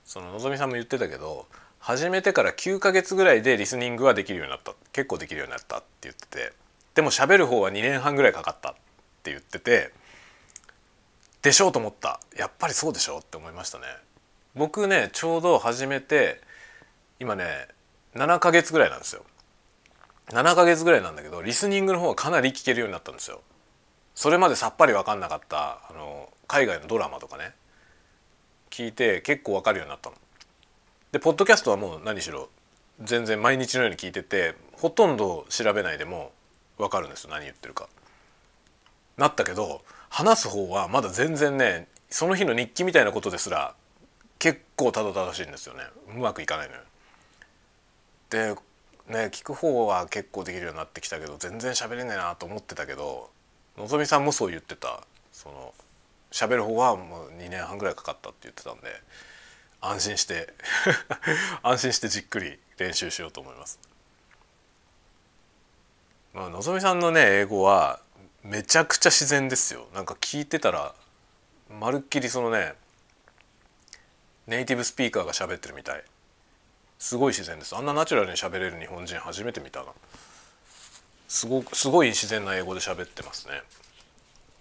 そののぞみさんも言ってたけど始めてから9ヶ月ぐらいでリスニングはできるようになった結構できるようになったって言っててでも喋る方は2年半ぐらいかかったって言っててでしょうと思った。やっぱりそうでしょうって思いましたね。僕ねちょうど始めて今ね7ヶ月ぐらいなんですよ。7ヶ月ぐらいなんだけどリスニングの方はかなり聞けるようになったんですよ。それまでさっぱり分かんなかったあの海外のドラマとかね。聞いて結構分かるようになったの。でポッドキャストはもう何しろ全然毎日のように聞いててほとんど調べないでも分かるんですよ。何言ってるか。なったけど話す方はまだ全然ねその日の日記みたいなことですら結構たどたどしいんですよねうまくいかないのよ。でね聞く方は結構できるようになってきたけど全然喋れねえなと思ってたけどのぞみさんもそう言ってたその喋る方はもう2年半ぐらいかかったって言ってたんで安心して 安心してじっくり練習しようと思います。まあ、のぞみさんのね英語はめちゃくちゃ自然ですよ。なんか聞いてたらまるっきりそのねネイティブスピーカーが喋ってるみたい。すごい自然です。あんなナチュラルに喋れる日本人初めて見たな。すごすごい自然な英語で喋ってますね。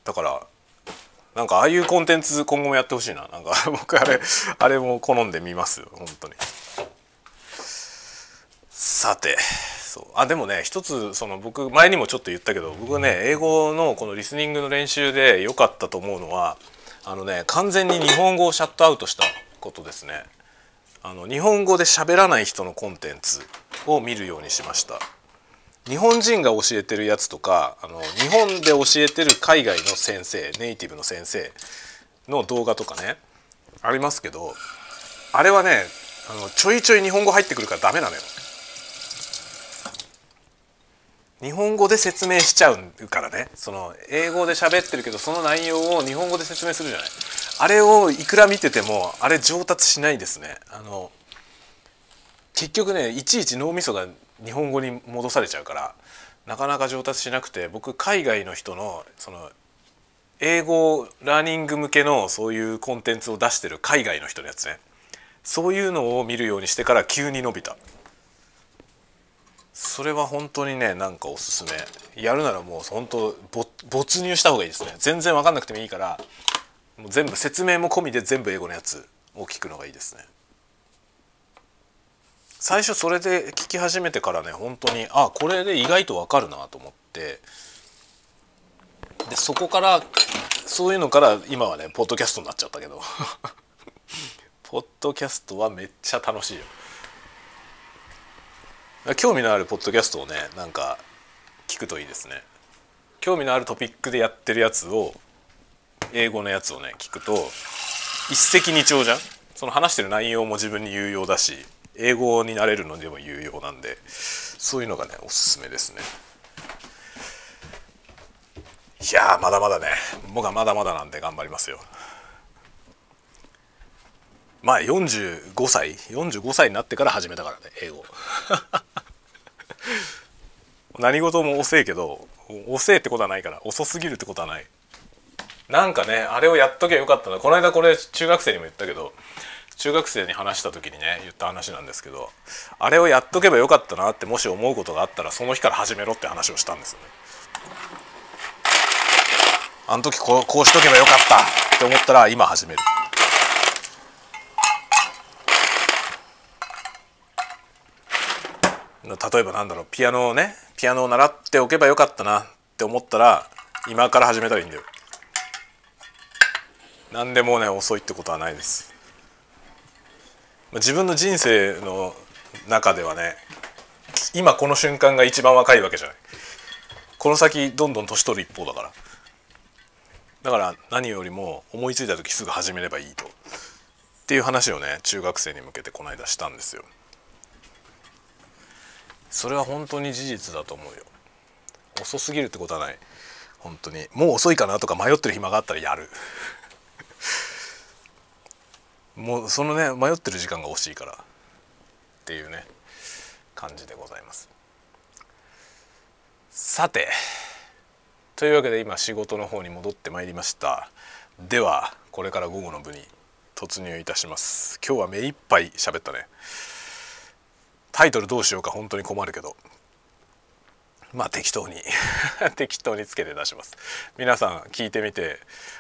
だからなんかああいうコンテンツ今後もやってほしいな。なんか僕あれあれも好んで見ます。よ本当に。さてそう。あでもね一つその僕前にもちょっと言ったけど僕ね英語のこのリスニングの練習で良かったと思うのはあのね完全に日本語をシャットアウトしたことですね。あの日本語で喋らない人のコンテンツを見るようにしました。日本人が教えてるやつとかあの日本で教えてる海外の先生ネイティブの先生の動画とかねありますけどあれはねあのちょいちょい日本語入ってくるからダメなのよ。日本語で説明しちゃうからね。その英語で喋ってるけどその内容を日本語で説明するじゃない。あれをいくら見ててもあれ上達しないですね。あの結局ねいちいち脳みそが日本語に戻されちゃうからなかなか上達しなくて僕海外の人のその英語ラーニング向けのそういうコンテンツを出してる海外の人のやつね。そういうのを見るようにしてから急に伸びた。それは本当にねなんかおすすめ。やるならもう本当没入した方がいいですね。全然分かんなくてもいいからもう全部説明も込みで全部英語のやつを聞くのがいいですね。最初それで聞き始めてからね本当にあこれで意外と分かるなと思って。でそこからそういうのから今はねポッドキャストになっちゃったけど。ポッドキャストはめっちゃ楽しいよ。興味のあるポッドキャストをねなんか聞くといいですね。興味のあるトピックでやってるやつを英語のやつをね聞くと一石二鳥じゃん。その話してる内容も自分に有用だし英語になれるのでも有用なんでそういうのがねおすすめですね。いやまだまだね僕はまだまだなんで頑張りますよ。まあ45歳45歳になってから始めたからね英語 何事も遅いけど遅いってことはないから遅すぎるってことはないなんかねあれをやっときゃよかったなこの間これ中学生にも言ったけど中学生に話した時にね言った話なんですけどあれをやっとけばよかったなってもし思うことがあったらその日から始めろって話をしたんですよね。あの時こうこうしとけばよかったって思ったら今始める。例えばなんだろうピアノをねピアノを習っておけばよかったなって思ったら今から始めたらいいんだよ。何でもね遅いってことはないです。自分の人生の中ではね今この瞬間が一番若いわけじゃないこの先どんどん年取る一方だからだから何よりも思いついた時すぐ始めればいいとっていう話をね中学生に向けてこの間したんですよそれは本当に事実だと思うよ。遅すぎるってことはない。本当に。もう遅いかなとか迷ってる暇があったらやる。もうそのね迷ってる時間が惜しいから。っていうね。感じでございます。さて。というわけで今仕事の方に戻ってまいりました。ではこれから午後の部に突入いたします。今日は目いっぱい喋ったね。タイトルどうしようか本当に困るけど。まあ適当に。適当につけて出します。皆さん聞いてみて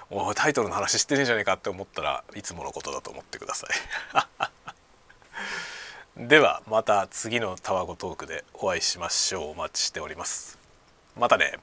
おタイトルの話知ってるんじゃねえかって思ったらいつものことだと思ってください。ではまた次のタワゴトークでお会いしましょう。お待ちしております。またね。